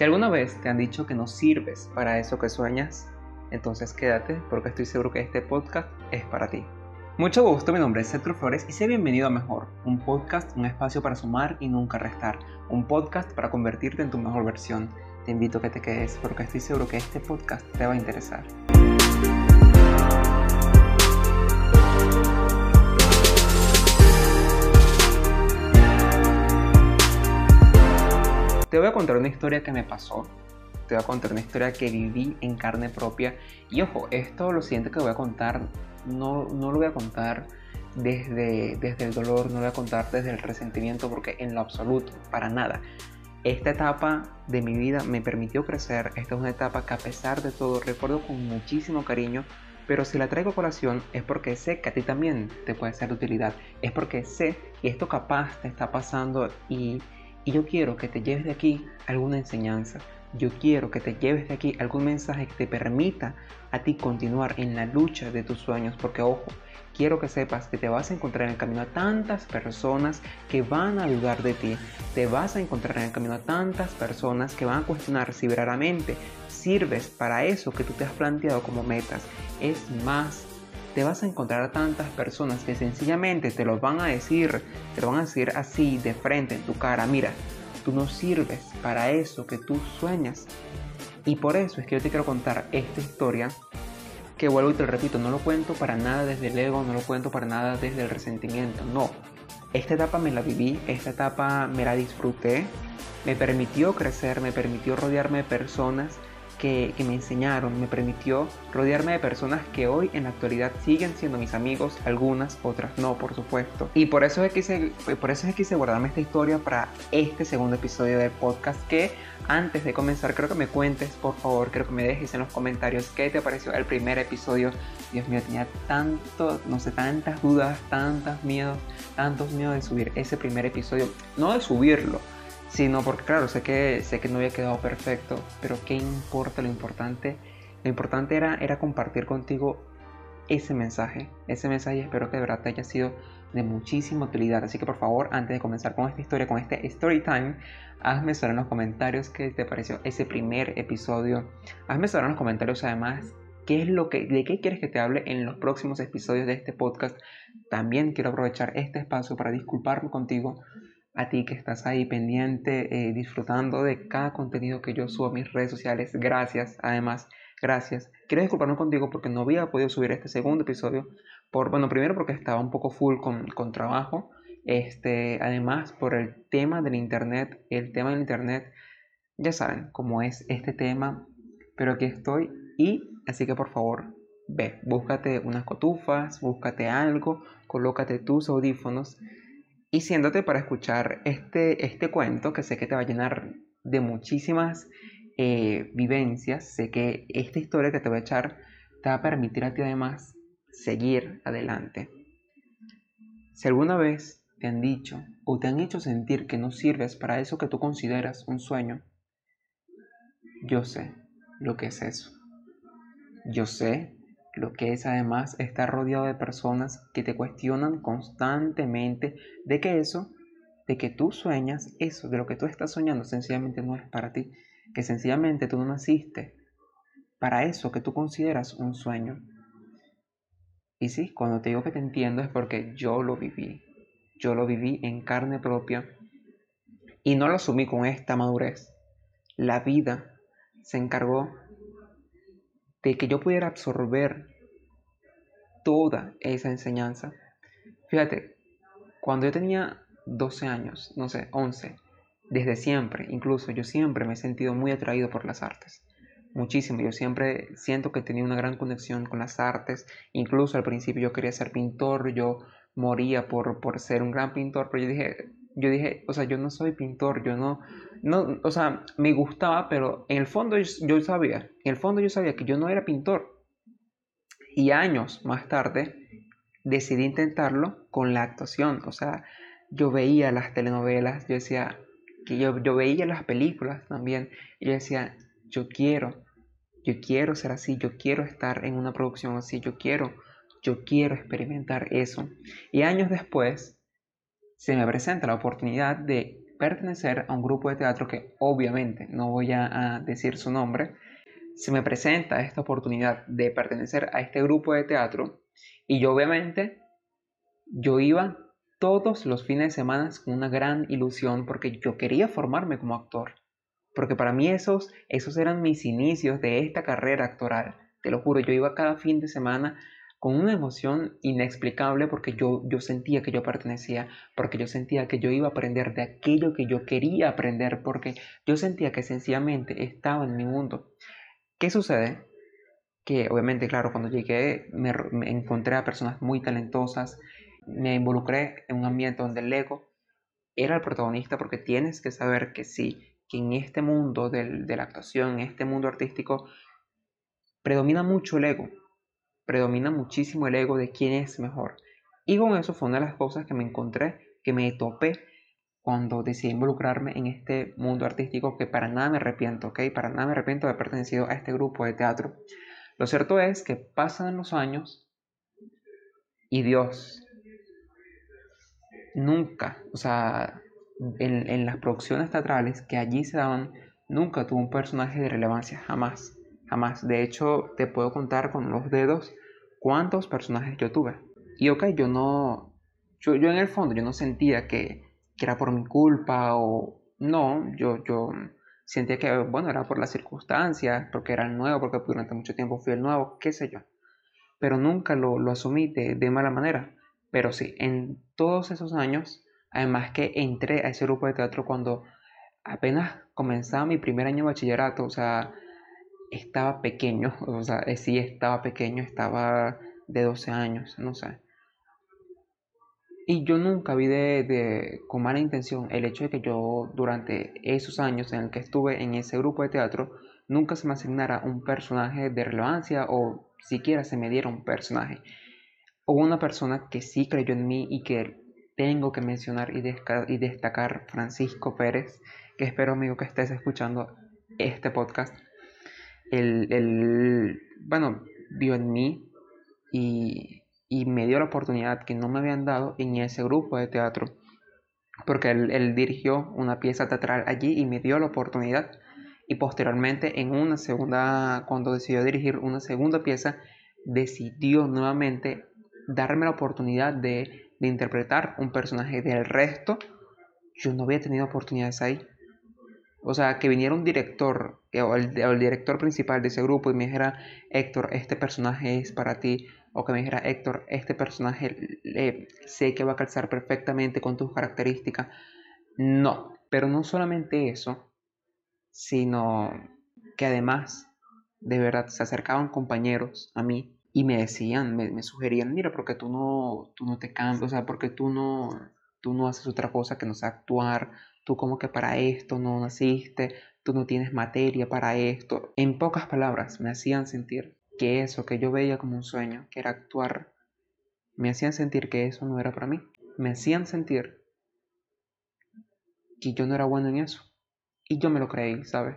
Si alguna vez te han dicho que no sirves para eso que sueñas, entonces quédate porque estoy seguro que este podcast es para ti. Mucho gusto, mi nombre es Cetro Flores y sé bienvenido a Mejor, un podcast, un espacio para sumar y nunca restar, un podcast para convertirte en tu mejor versión. Te invito a que te quedes porque estoy seguro que este podcast te va a interesar. Te voy a contar una historia que me pasó. Te voy a contar una historia que viví en carne propia. Y ojo, esto lo siguiente que voy a contar, no, no lo voy a contar desde, desde el dolor, no lo voy a contar desde el resentimiento, porque en lo absoluto, para nada. Esta etapa de mi vida me permitió crecer. Esta es una etapa que a pesar de todo recuerdo con muchísimo cariño. Pero si la traigo a colación es porque sé que a ti también te puede ser de utilidad. Es porque sé que esto capaz te está pasando y y yo quiero que te lleves de aquí alguna enseñanza. Yo quiero que te lleves de aquí algún mensaje que te permita a ti continuar en la lucha de tus sueños. Porque ojo, quiero que sepas que te vas a encontrar en el camino a tantas personas que van a dudar de ti. Te vas a encontrar en el camino a tantas personas que van a cuestionar si verdaderamente sirves para eso que tú te has planteado como metas. Es más, te vas a encontrar a tantas personas que sencillamente te lo van a decir, te lo van a decir así de frente en tu cara, mira, tú no sirves para eso que tú sueñas. Y por eso es que yo te quiero contar esta historia, que vuelvo y te lo repito, no lo cuento para nada desde el ego, no lo cuento para nada desde el resentimiento, no. Esta etapa me la viví, esta etapa me la disfruté, me permitió crecer, me permitió rodearme de personas que, me enseñaron, me permitió rodearme de personas que hoy en la actualidad siguen siendo mis amigos, algunas, otras no, por supuesto. Y por eso es que quise, por eso es que quise guardarme esta historia para este segundo episodio del podcast que antes de comenzar creo que me cuentes, por favor, creo que me dejes en los comentarios qué te pareció el primer episodio. Dios mío, tenía tanto, no sé, tantas dudas, tantos miedos, tantos miedos de subir ese primer episodio. No de subirlo, sino porque claro, sé que, sé que no había quedado perfecto, pero ¿qué importa? Lo importante, lo importante era, era compartir contigo ese mensaje, ese mensaje espero que de verdad te haya sido de muchísima utilidad. Así que por favor, antes de comenzar con esta historia, con este story time, hazme saber en los comentarios qué te pareció ese primer episodio. Hazme saber en los comentarios además qué es lo que, de qué quieres que te hable en los próximos episodios de este podcast. También quiero aprovechar este espacio para disculparme contigo a ti que estás ahí pendiente, eh, disfrutando de cada contenido que yo subo a mis redes sociales. Gracias, además, gracias. Quiero disculparme contigo porque no había podido subir este segundo episodio. Por, bueno, primero porque estaba un poco full con, con trabajo. Este, además, por el tema del internet. El tema del internet, ya saben cómo es este tema. Pero aquí estoy y así que por favor, ve, búscate unas cotufas, búscate algo, colócate tus audífonos y siéndote para escuchar este, este cuento que sé que te va a llenar de muchísimas eh, vivencias. Sé que esta historia que te voy a echar te va a permitir a ti además seguir adelante. Si alguna vez te han dicho o te han hecho sentir que no sirves para eso que tú consideras un sueño, yo sé lo que es eso. Yo sé lo que es además estar rodeado de personas que te cuestionan constantemente de que eso, de que tú sueñas, eso, de lo que tú estás soñando, sencillamente no es para ti, que sencillamente tú no naciste para eso que tú consideras un sueño. Y sí, cuando te digo que te entiendo es porque yo lo viví, yo lo viví en carne propia y no lo asumí con esta madurez. La vida se encargó de que yo pudiera absorber toda esa enseñanza. Fíjate, cuando yo tenía 12 años, no sé, 11, desde siempre, incluso yo siempre me he sentido muy atraído por las artes. Muchísimo, yo siempre siento que tenía una gran conexión con las artes. Incluso al principio yo quería ser pintor, yo moría por, por ser un gran pintor, pero yo dije, yo dije, o sea, yo no soy pintor, yo no, no, o sea, me gustaba, pero en el fondo yo, sabía, en el fondo yo sabía que yo no era pintor. Y años más tarde decidí intentarlo con la actuación. O sea, yo veía las telenovelas, yo decía, que yo, yo veía las películas también, y yo decía, yo quiero, yo quiero ser así, yo quiero estar en una producción así, yo quiero, yo quiero experimentar eso. Y años después se me presenta la oportunidad de pertenecer a un grupo de teatro que obviamente no voy a, decir su nombre, se me presenta esta oportunidad de pertenecer a este grupo de teatro y yo obviamente yo iba todos los fines de semana con una gran ilusión porque yo quería formarme como actor. Porque para mí esos, esos eran mis inicios de esta carrera actoral. Te lo juro, yo iba cada fin de semana con una emoción inexplicable porque yo, yo sentía que yo pertenecía, porque yo sentía que yo iba a aprender de aquello que yo quería aprender, porque yo sentía que sencillamente estaba en mi mundo. ¿Qué sucede? Que obviamente, claro, cuando llegué me, encontré a personas muy talentosas, me involucré en un ambiente donde el ego era el protagonista porque tienes que saber que sí, que en este mundo de la actuación, en este mundo artístico, predomina mucho el ego predomina muchísimo el ego de quién es mejor. Y con eso fue una de las cosas que me encontré, que me topé cuando decidí involucrarme en este mundo artístico que para nada me arrepiento, ¿ok? Para nada me arrepiento de haber pertenecido a este grupo de teatro. Lo cierto es que pasan los años y Dios nunca, o sea, en, en las producciones teatrales que allí se daban, nunca tuvo un personaje de relevancia, jamás, jamás. De hecho, te puedo contar con los dedos cuántos personajes yo tuve. Y ok, yo no, yo, yo en el fondo yo no sentía que, que era por mi culpa o no, yo, yo sentía que, bueno, era por las circunstancias, porque era el nuevo, porque durante mucho tiempo fui el nuevo, qué sé yo. Pero nunca lo, lo asumí de, de, mala manera. Pero sí, en todos esos años, además que entré a ese grupo de teatro cuando apenas comenzaba mi primer año de bachillerato, o sea, estaba pequeño, o sea, eh, sí estaba pequeño, estaba de 12 años, no sé. Y yo nunca vi de, con mala intención el hecho de que yo durante esos años en el que estuve en ese grupo de teatro, nunca se me asignara un personaje de relevancia o siquiera se me diera un personaje. Hubo una persona que sí creyó en mí y que tengo que mencionar y, y destacar, Francisco Pérez, que espero amigo que estés escuchando este podcast él, bueno, vio en mí y, me dio la oportunidad que no me habían dado en ese grupo de teatro, porque él, dirigió una pieza teatral allí y me dio la oportunidad. Y posteriormente, en una segunda, cuando decidió dirigir una segunda pieza, decidió nuevamente darme la oportunidad de, interpretar un personaje del resto. Yo no había tenido oportunidades ahí. O sea, que viniera un director o el, director principal de ese grupo y me dijera, Héctor, este personaje es para ti. O que me dijera, Héctor, este personaje sé que va a calzar perfectamente con tus características. No, pero no solamente eso, sino que además, de verdad, se acercaban compañeros a mí y me decían, me, sugerían, mira, porque tú no, tú no te cambias, o sea, porque tú no, tú no haces otra cosa que no sea actuar, tú como que para esto no naciste, tú no tienes materia para esto. En pocas palabras, me hacían sentir que eso que yo veía como un sueño, que era actuar, me hacían sentir que eso no era para mí. Me hacían sentir que yo no era bueno en eso. Y yo me lo creí, ¿sabes?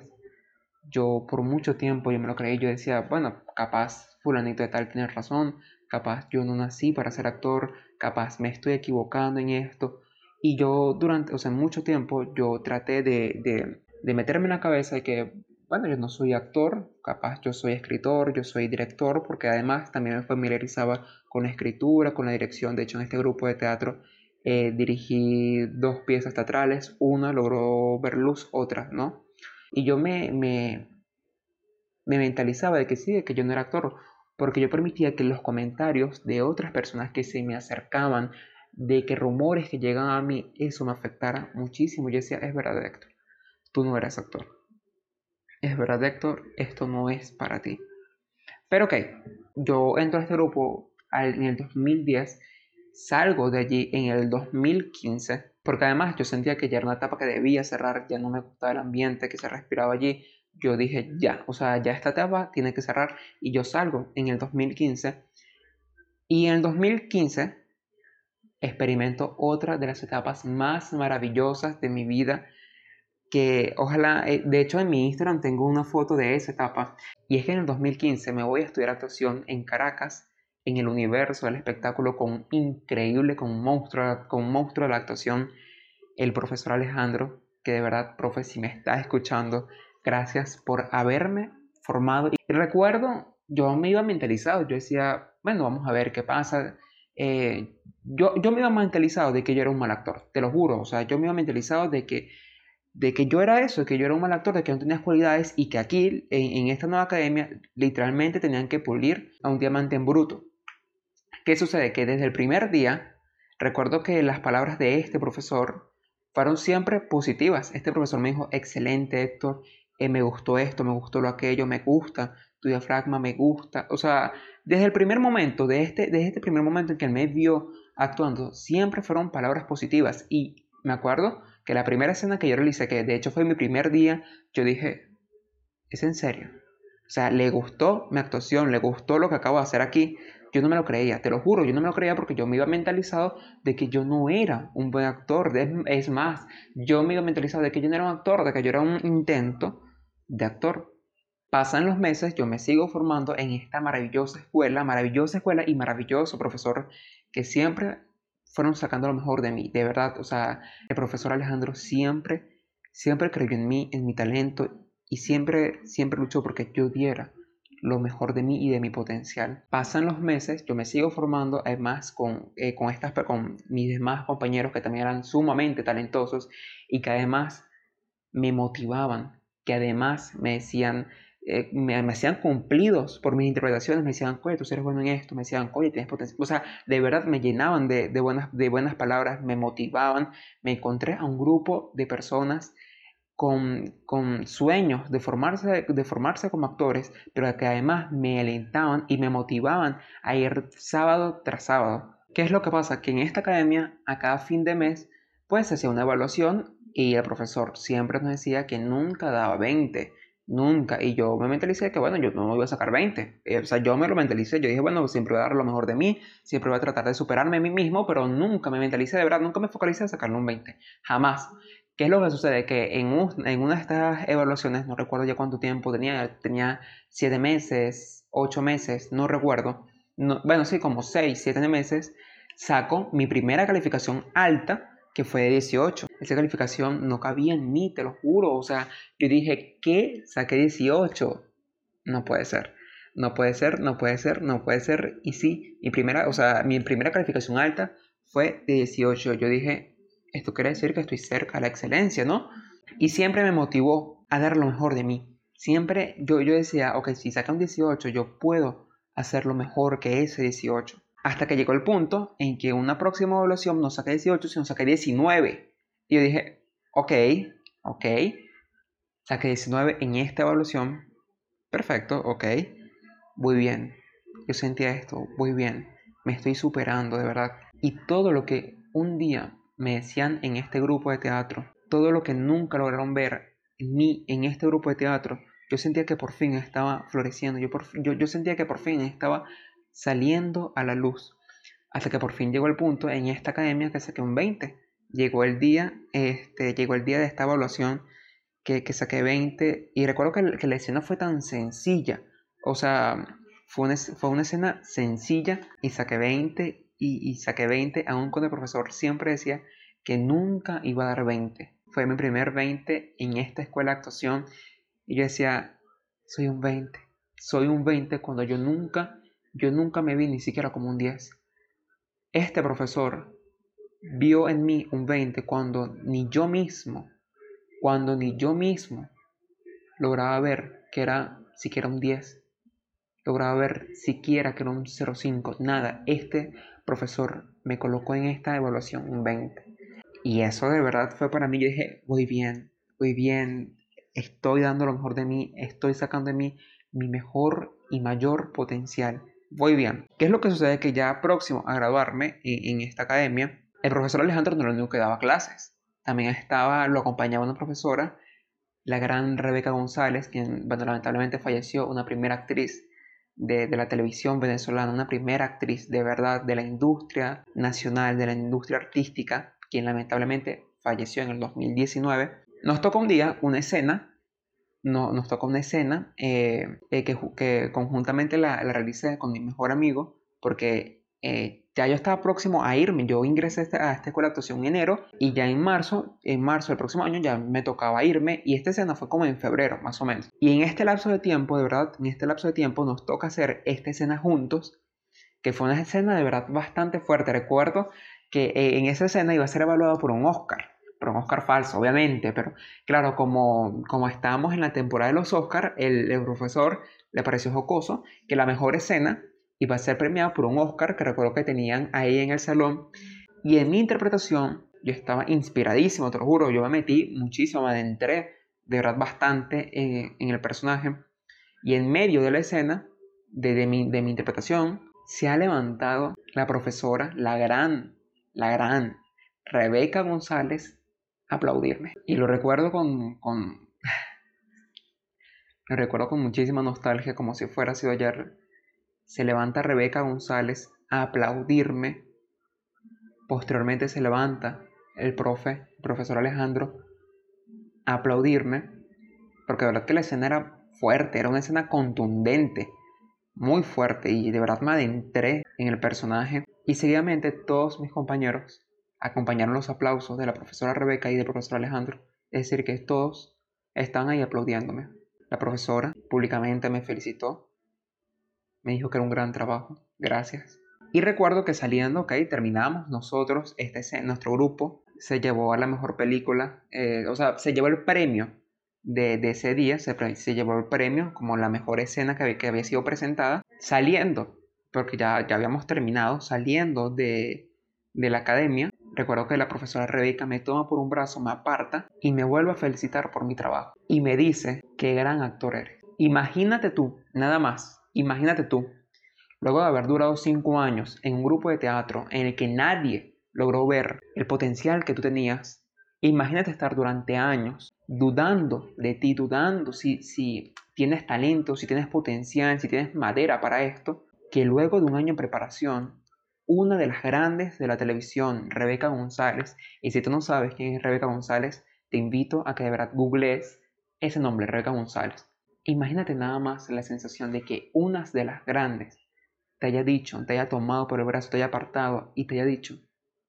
Yo por mucho tiempo yo me lo creí, yo decía, bueno, capaz fulanito de tal tiene razón, capaz yo no nací para ser actor, capaz me estoy equivocando en esto, y yo durante, o sea, mucho tiempo yo traté de, de, de meterme en la cabeza de que, bueno, yo no soy actor, capaz yo soy escritor, yo soy director, porque además también me familiarizaba con la escritura, con la dirección. De hecho, en este grupo de teatro eh, dirigí dos piezas teatrales, una logró ver luz, otra no. Y yo me, me, me mentalizaba de que sí, de que yo no era actor, porque yo permitía que los comentarios de otras personas que se me acercaban de que rumores que llegan a mí, eso me afectara muchísimo. Yo decía, es verdad, Héctor, tú no eres actor. Es verdad, Héctor, esto no es para ti. Pero ok, yo entro a este grupo en el 2010, salgo de allí en el 2015, porque además yo sentía que ya era una etapa que debía cerrar, ya no me gustaba el ambiente que se respiraba allí. Yo dije, ya, o sea, ya esta etapa tiene que cerrar y yo salgo en el 2015. Y en el 2015 experimento otra de las etapas más maravillosas de mi vida que ojalá, eh, de hecho en mi Instagram tengo una foto de esa etapa y es que en el 2015 me voy a estudiar actuación en Caracas en el universo del espectáculo con increíble, con un monstruo, con un monstruo de la actuación el profesor Alejandro, que de verdad, profe, si me está escuchando, gracias por haberme formado. Y recuerdo, yo me iba mentalizado, yo decía, bueno, vamos a ver qué pasa. Eh, yo, yo me iba mentalizado de que yo era un mal actor, te lo juro, o sea, yo me iba mentalizado de que, de que yo era eso, de que yo era un mal actor, de que no tenía cualidades y que aquí, en, esta nueva academia, literalmente tenían que pulir a un diamante en bruto. ¿Qué sucede? Que desde el primer día, recuerdo que las palabras de este profesor fueron siempre positivas. Este profesor me dijo, excelente Héctor, eh, me gustó esto, me gustó lo aquello, me gusta, tu diafragma me gusta. O sea, desde el primer momento, de este, desde este primer momento en que él me vio actuando, siempre fueron palabras positivas. Y me acuerdo que la primera escena que yo realicé, que de hecho fue mi primer día, yo dije, ¿es en serio? O sea, le gustó mi actuación, le gustó lo que acabo de hacer aquí. Yo no me lo creía, te lo juro, yo no me lo creía porque yo me iba mentalizado de que yo no era un buen actor. Es más, yo me iba mentalizado de que yo no era un actor, de que yo era un intento de actor. Pasan los meses, yo me sigo formando en esta maravillosa escuela, maravillosa escuela y maravilloso profesor que siempre fueron sacando lo mejor de mí, de verdad. O sea, el profesor Alejandro siempre, siempre creyó en mí, en mi talento y siempre, siempre luchó porque yo diera lo mejor de mí y de mi potencial. Pasan los meses, yo me sigo formando además con, eh, con, estas, con mis demás compañeros que también eran sumamente talentosos y que además me motivaban, que además me decían, eh, me, hacían cumplidos por mis interpretaciones, me decían, oye, tú eres bueno en esto, me decían, oye, tienes potencial. O sea, de verdad me llenaban de, de, buenas, de buenas palabras, me motivaban, me encontré a un grupo de personas con, con, sueños de formarse, de formarse como actores, pero que además me alentaban y me motivaban a ir sábado tras sábado. ¿Qué es lo que pasa? Que en esta academia, a cada fin de mes, pues se hacía una evaluación y el profesor siempre nos decía que nunca daba 20, nunca. Y yo me mentalicé que, bueno, yo no me voy a sacar 20. Eh, o sea, yo me lo mentalicé, yo dije, bueno, siempre voy a dar lo mejor de mí, siempre voy a tratar de superarme a mí mismo, pero nunca me mentalicé, de verdad, nunca me focalicé a sacarle un 20. Jamás. ¿Qué es lo que sucede? Que en, en una de estas evaluaciones, no recuerdo ya cuánto tiempo tenía, tenía 7 meses, 8 meses, no recuerdo. No, bueno, sí, como 6, 7 meses, saco mi primera calificación alta, que fue de 18. Esa calificación no cabía en mí, te lo juro. O sea, yo dije, ¿qué? Saqué 18. No puede ser. No puede ser, no puede ser, no puede ser. Y sí, mi primera, o sea, mi primera calificación alta fue de 18. Yo dije, esto quiere decir que estoy cerca de la excelencia, ¿no? Y siempre me motivó a dar lo mejor de mí. Siempre yo, yo decía, ok, si saca un 18, yo puedo hacer lo mejor que ese 18. Hasta que llegó el punto en que una próxima evaluación no saqué 18, sino saqué 19. Y yo dije, ok, ok, saqué 19 en esta evaluación. Perfecto, ok, muy bien. Yo sentía esto, muy bien. Me estoy superando, de verdad. Y todo lo que un día me decían en este grupo de teatro, todo lo que nunca lograron ver en mí, en este grupo de teatro, yo sentía que por fin estaba floreciendo, yo, yo, yo sentía que por fin estaba saliendo a la luz, hasta que por fin llegó el punto en esta academia que saqué un 20. Llegó el día, este, llegó el día de esta evaluación que, que saqué 20 y recuerdo que, que, la escena fue tan sencilla, o sea, fue una, fue una escena sencilla y saqué 20 y, saqué 20, aún cuando el profesor siempre decía que nunca iba a dar 20. Fue mi primer 20 en esta escuela de actuación y yo decía, soy un 20, soy un 20 cuando yo nunca, yo nunca me vi ni siquiera como un 10. Este profesor vio en mí un 20 cuando ni yo mismo, cuando ni yo mismo lograba ver que era siquiera un 10, lograba ver siquiera que era un 0,5, nada. Este profesor me colocó en esta evaluación un 20. Y eso de verdad fue para mí, yo dije, muy bien, muy bien, estoy dando lo mejor de mí, estoy sacando de mí mi mejor y mayor potencial. Voy bien. ¿Qué es lo que sucede? Que ya próximo a graduarme en, esta academia, el profesor Alejandro no era único que daba clases. También estaba, lo acompañaba una profesora, la gran Rebeca González, quien lamentablemente falleció, una primera actriz de, la televisión venezolana, una primera actriz de verdad de la industria nacional, de la industria artística, quien lamentablemente falleció en el 2019, nos tocó un día una escena, no, nos tocó una escena eh, eh, que, conjuntamente la, la realicé con mi mejor amigo, porque eh, ya yo estaba próximo a irme. Yo ingresé a esta, escuela de actuación en enero y ya en marzo, en marzo del próximo año ya me tocaba irme y esta escena fue como en febrero, más o menos. Y en este lapso de tiempo, de verdad, en este lapso de tiempo nos toca hacer esta escena juntos, que fue una escena de verdad bastante fuerte. Recuerdo que eh, en esa escena iba a ser evaluado por un Oscar por un Oscar falso, obviamente, pero claro, como, como estábamos en la temporada de los Oscars, el, el, profesor le pareció jocoso que la mejor escena iba a ser premiada por un Oscar que recuerdo que tenían ahí en el salón. Y en mi interpretación, yo estaba inspiradísimo, te lo juro, yo me metí muchísimo, me adentré de verdad bastante en, en el personaje. Y en medio de la escena, de, de, mi, de mi interpretación, se ha levantado la profesora, la gran, la gran Rebeca González, aplaudirme. Y lo recuerdo con, con... lo recuerdo con muchísima nostalgia, como si fuera sido ayer. Se levanta Rebeca González a aplaudirme. Posteriormente se levanta el profe, profesor Alejandro, a aplaudirme. Porque de verdad que la escena era fuerte, era una escena contundente, muy fuerte. Y de verdad me adentré en el personaje. Y seguidamente todos mis compañeros acompañaron los aplausos de la profesora Rebeca y del profesor Alejandro, es decir, que todos están ahí aplaudiéndome. La profesora públicamente me felicitó, me dijo que era un gran trabajo, gracias. Y recuerdo que saliendo, ok, terminamos nosotros, este, nuestro grupo. Se llevó a la mejor película, eh, o sea, se llevó el premio de, ese día, se, se, llevó el premio como la mejor escena que, que había sido presentada, saliendo, porque ya, ya habíamos terminado, saliendo de, de la academia, Recuerdo que la profesora Rebeca me toma por un brazo, me aparta y me vuelve a felicitar por mi trabajo. Y me dice, qué gran actor eres. Imagínate tú, nada más, imagínate tú, luego de haber durado cinco años en un grupo de teatro en el que nadie logró ver el potencial que tú tenías, imagínate estar durante años dudando de ti, dudando si, si tienes talento, si tienes potencial, si tienes madera para esto, que luego de un año en preparación una de las grandes de la televisión, Rebeca González. Y si tú no sabes quién es Rebeca González, te invito a que de verdad googlees ese nombre, Rebeca González. Imagínate nada más la sensación de que una de las grandes te haya dicho, te haya tomado por el brazo, te haya apartado y te haya dicho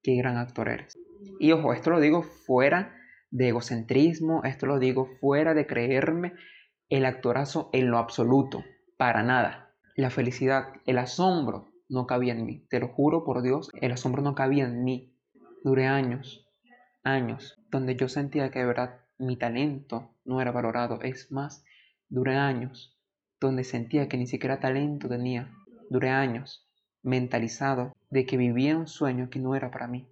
qué gran actor eres. Y ojo, esto lo digo fuera de egocentrismo, esto lo digo fuera de creerme el actorazo en lo absoluto, para nada. La felicidad, el asombro no cabía en mí. Te lo juro por Dios, el asombro no cabía en mí. Duré años, años, donde yo sentía que de verdad mi talento no era valorado. Es más, duré años donde sentía que ni siquiera talento tenía. Duré años mentalizado de que vivía un sueño que no era para mí.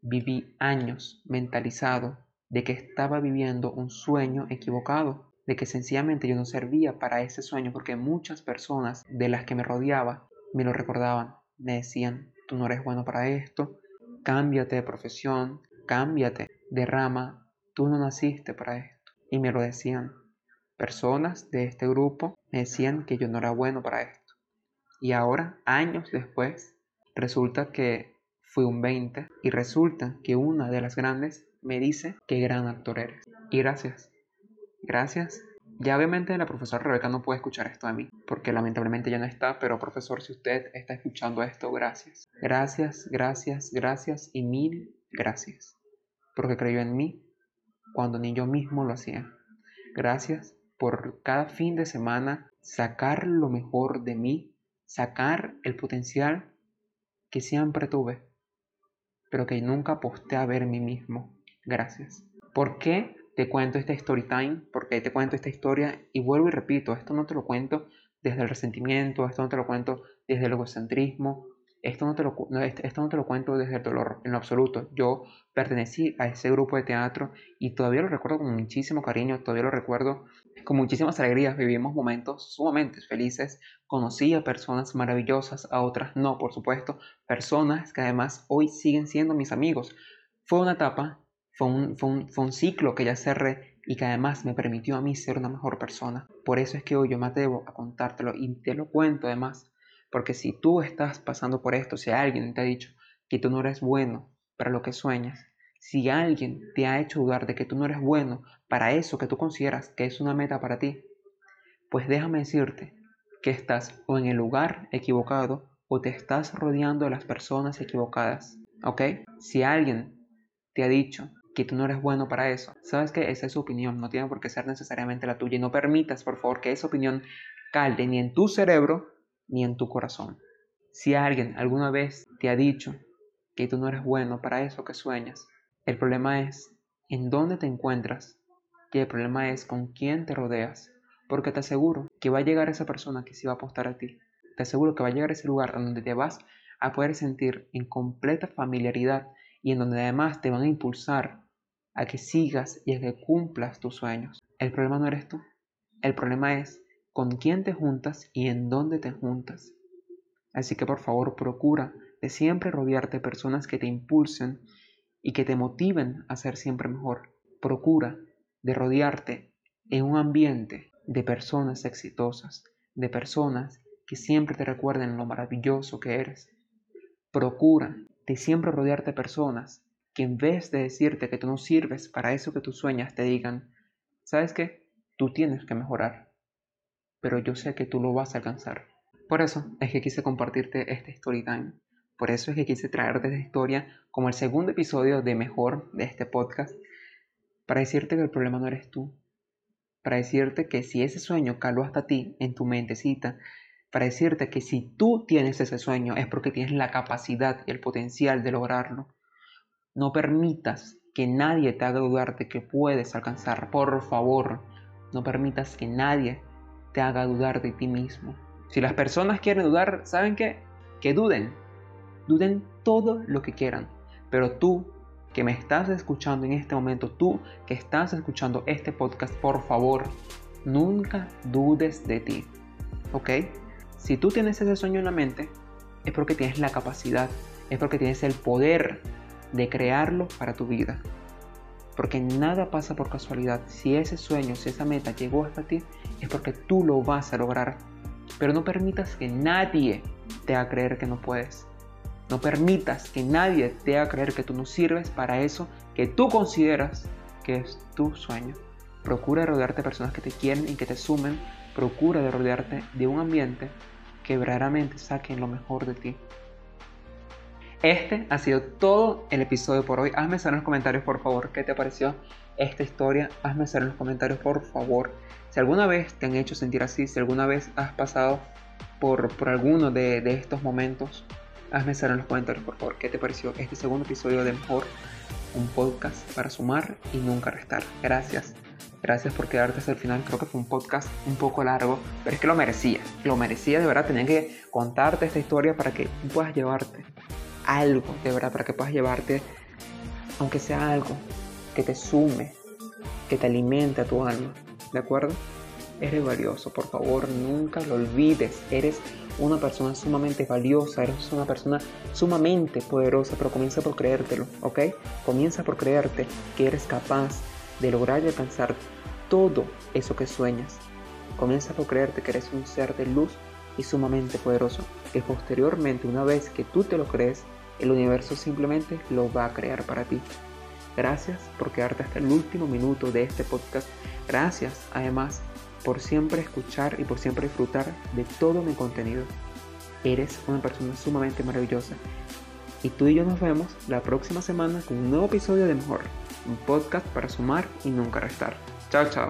Viví años mentalizado de que estaba viviendo un sueño equivocado, de que sencillamente yo no servía para ese sueño porque muchas personas de las que me rodeaba me lo recordaban, me decían, tú no eres bueno para esto, cámbiate de profesión, cámbiate de rama, tú no naciste para esto. Y me lo decían. Personas de este grupo me decían que yo no era bueno para esto. Y ahora, años después, resulta que fui un 20 y resulta que una de las grandes me dice qué gran actor eres. Y gracias. Gracias ya obviamente la profesora Rebeca no puede escuchar esto de mí, porque lamentablemente ya no está, pero profesor, si usted está escuchando esto, gracias. Gracias, gracias, gracias y mil gracias, porque creyó en mí cuando ni yo mismo lo hacía. Gracias por cada fin de semana sacar lo mejor de mí, sacar el potencial que siempre tuve, pero que nunca aposté a ver mí mismo. Gracias. ¿Por qué te cuento esta story time, porque te cuento esta historia y vuelvo y repito, esto no te lo cuento desde el resentimiento, esto no te lo cuento desde el egocentrismo, esto no te lo, esto no te lo cuento desde el dolor en lo absoluto. Yo pertenecí a ese grupo de teatro y todavía lo recuerdo con muchísimo cariño, todavía lo recuerdo con muchísimas alegrías. Vivimos momentos sumamente felices. Conocí a personas maravillosas, a otras no, por supuesto. Personas que además hoy siguen siendo mis amigos. Fue una etapa fue un, ciclo que ya cerré y que además me permitió a mí ser una mejor persona. Por eso es que hoy yo me atrevo a contártelo y te lo cuento además. Porque si tú estás pasando por esto, si alguien te ha dicho que tú no eres bueno para lo que sueñas, si alguien te ha hecho dudar de que tú no eres bueno para eso que tú consideras que es una meta para ti, pues déjame decirte que estás o en el lugar equivocado o te estás rodeando de las personas equivocadas. ¿Ok? Si alguien te ha dicho que tú no eres bueno para eso, sabes que esa es su opinión, no tiene por qué ser necesariamente la tuya y no permitas, por favor, que esa opinión calde ni en tu cerebro ni en tu corazón. Si alguien alguna vez te ha dicho que tú no eres bueno para eso que sueñas, el problema es en dónde te encuentras y el problema es con quién te rodeas, porque te aseguro que va a llegar esa persona que se va a apostar a ti. Te aseguro que va a llegar ese lugar donde te vas a poder sentir en completa familiaridad y en donde además te van a impulsar a que sigas y a que cumplas tus sueños. El problema no eres tú. El problema es con quién te juntas y en dónde te juntas. Así que por favor procura de siempre rodearte de personas que te impulsen y que te motiven a ser siempre mejor. Procura de rodearte en un ambiente de personas exitosas, de personas que siempre te recuerden lo maravilloso que eres. Procura de siempre rodearte de personas que en vez de decirte que tú no sirves para eso que tú sueñas, te digan, ¿sabes qué? Tú tienes que mejorar, pero yo sé que tú lo vas a alcanzar. Por eso es que quise compartirte este story. Por eso es que quise traerte esta historia como el segundo episodio de Mejor de este podcast, para decirte que el problema no eres tú, para decirte que si ese sueño caló hasta ti en tu mentecita, para decirte que si tú tienes ese sueño es porque tienes la capacidad y el potencial de lograrlo. No permitas que nadie te haga dudar de que puedes alcanzar. Por favor, no permitas que nadie te haga dudar de ti mismo. Si las personas quieren dudar, ¿saben qué? Que duden. Duden todo lo que quieran. Pero tú que me estás escuchando en este momento, tú que estás escuchando este podcast, por favor, nunca dudes de ti. ¿Ok? Si tú tienes ese sueño en la mente, es porque tienes la capacidad, es porque tienes el poder de crearlo para tu vida. Porque nada pasa por casualidad. Si ese sueño, si esa meta llegó hasta ti, es porque tú lo vas a lograr. Pero no permitas que nadie te haga creer que no puedes. No permitas que nadie te haga creer que tú no sirves para eso que tú consideras que es tu sueño. Procura rodearte de personas que te quieren y que te sumen. Procura de rodearte de un ambiente que verdaderamente saquen lo mejor de ti. Este ha sido todo el episodio por hoy. Hazme saber en los comentarios, por favor, qué te pareció esta historia. Hazme saber en los comentarios, por favor. Si alguna vez te han hecho sentir así, si alguna vez has pasado por, por alguno de, de estos momentos, Hazme saber en los comentarios, por favor, qué te pareció este segundo episodio de Mejor, un podcast para sumar y nunca restar. Gracias. Gracias por quedarte hasta el final. Creo que fue un podcast un poco largo, pero es que lo merecía. Lo merecía de verdad. Tenía que contarte esta historia para que puedas llevarte algo, de verdad, para que puedas llevarte, aunque sea algo que te sume, que te alimente a tu alma. ¿De acuerdo? Eres valioso, por favor, nunca lo olvides. Eres una persona sumamente valiosa, eres una persona sumamente poderosa, pero comienza por creértelo, ¿ok? Comienza por creerte que eres capaz de lograr y alcanzar todo eso que sueñas. Comienza por creerte que eres un ser de luz y sumamente poderoso, que posteriormente, una vez que tú te lo crees, el universo simplemente lo va a crear para ti. Gracias por quedarte hasta el último minuto de este podcast. Gracias, además, por siempre escuchar y por siempre disfrutar de todo mi contenido. Eres una persona sumamente maravillosa. Y tú y yo nos vemos la próxima semana con un nuevo episodio de Mejor, un podcast para sumar y nunca restar. Chao, chao.